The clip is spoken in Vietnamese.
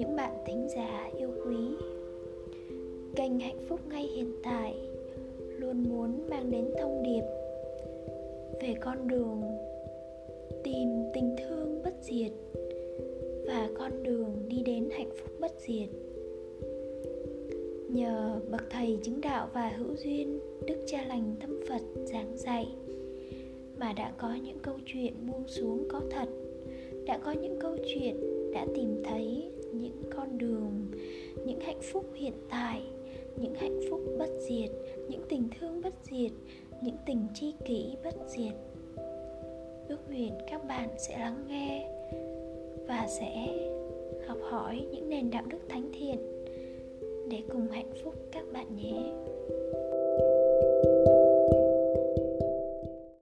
những bạn thính giả yêu quý. Kênh Hạnh Phúc Ngay Hiện Tại luôn muốn mang đến thông điệp về con đường tìm tình thương bất diệt và con đường đi đến hạnh phúc bất diệt. Nhờ bậc thầy chứng đạo và hữu duyên đức cha lành tâm phật giảng dạy mà đã có những câu chuyện buông xuống có thật, đã có những câu chuyện đã tìm thấy hạnh phúc hiện tại, những hạnh phúc bất diệt, những tình thương bất diệt, những tình tri kỷ bất diệt. Ước nguyện các bạn sẽ lắng nghe và sẽ học hỏi những nền đạo đức thánh thiện để cùng hạnh phúc các bạn nhé.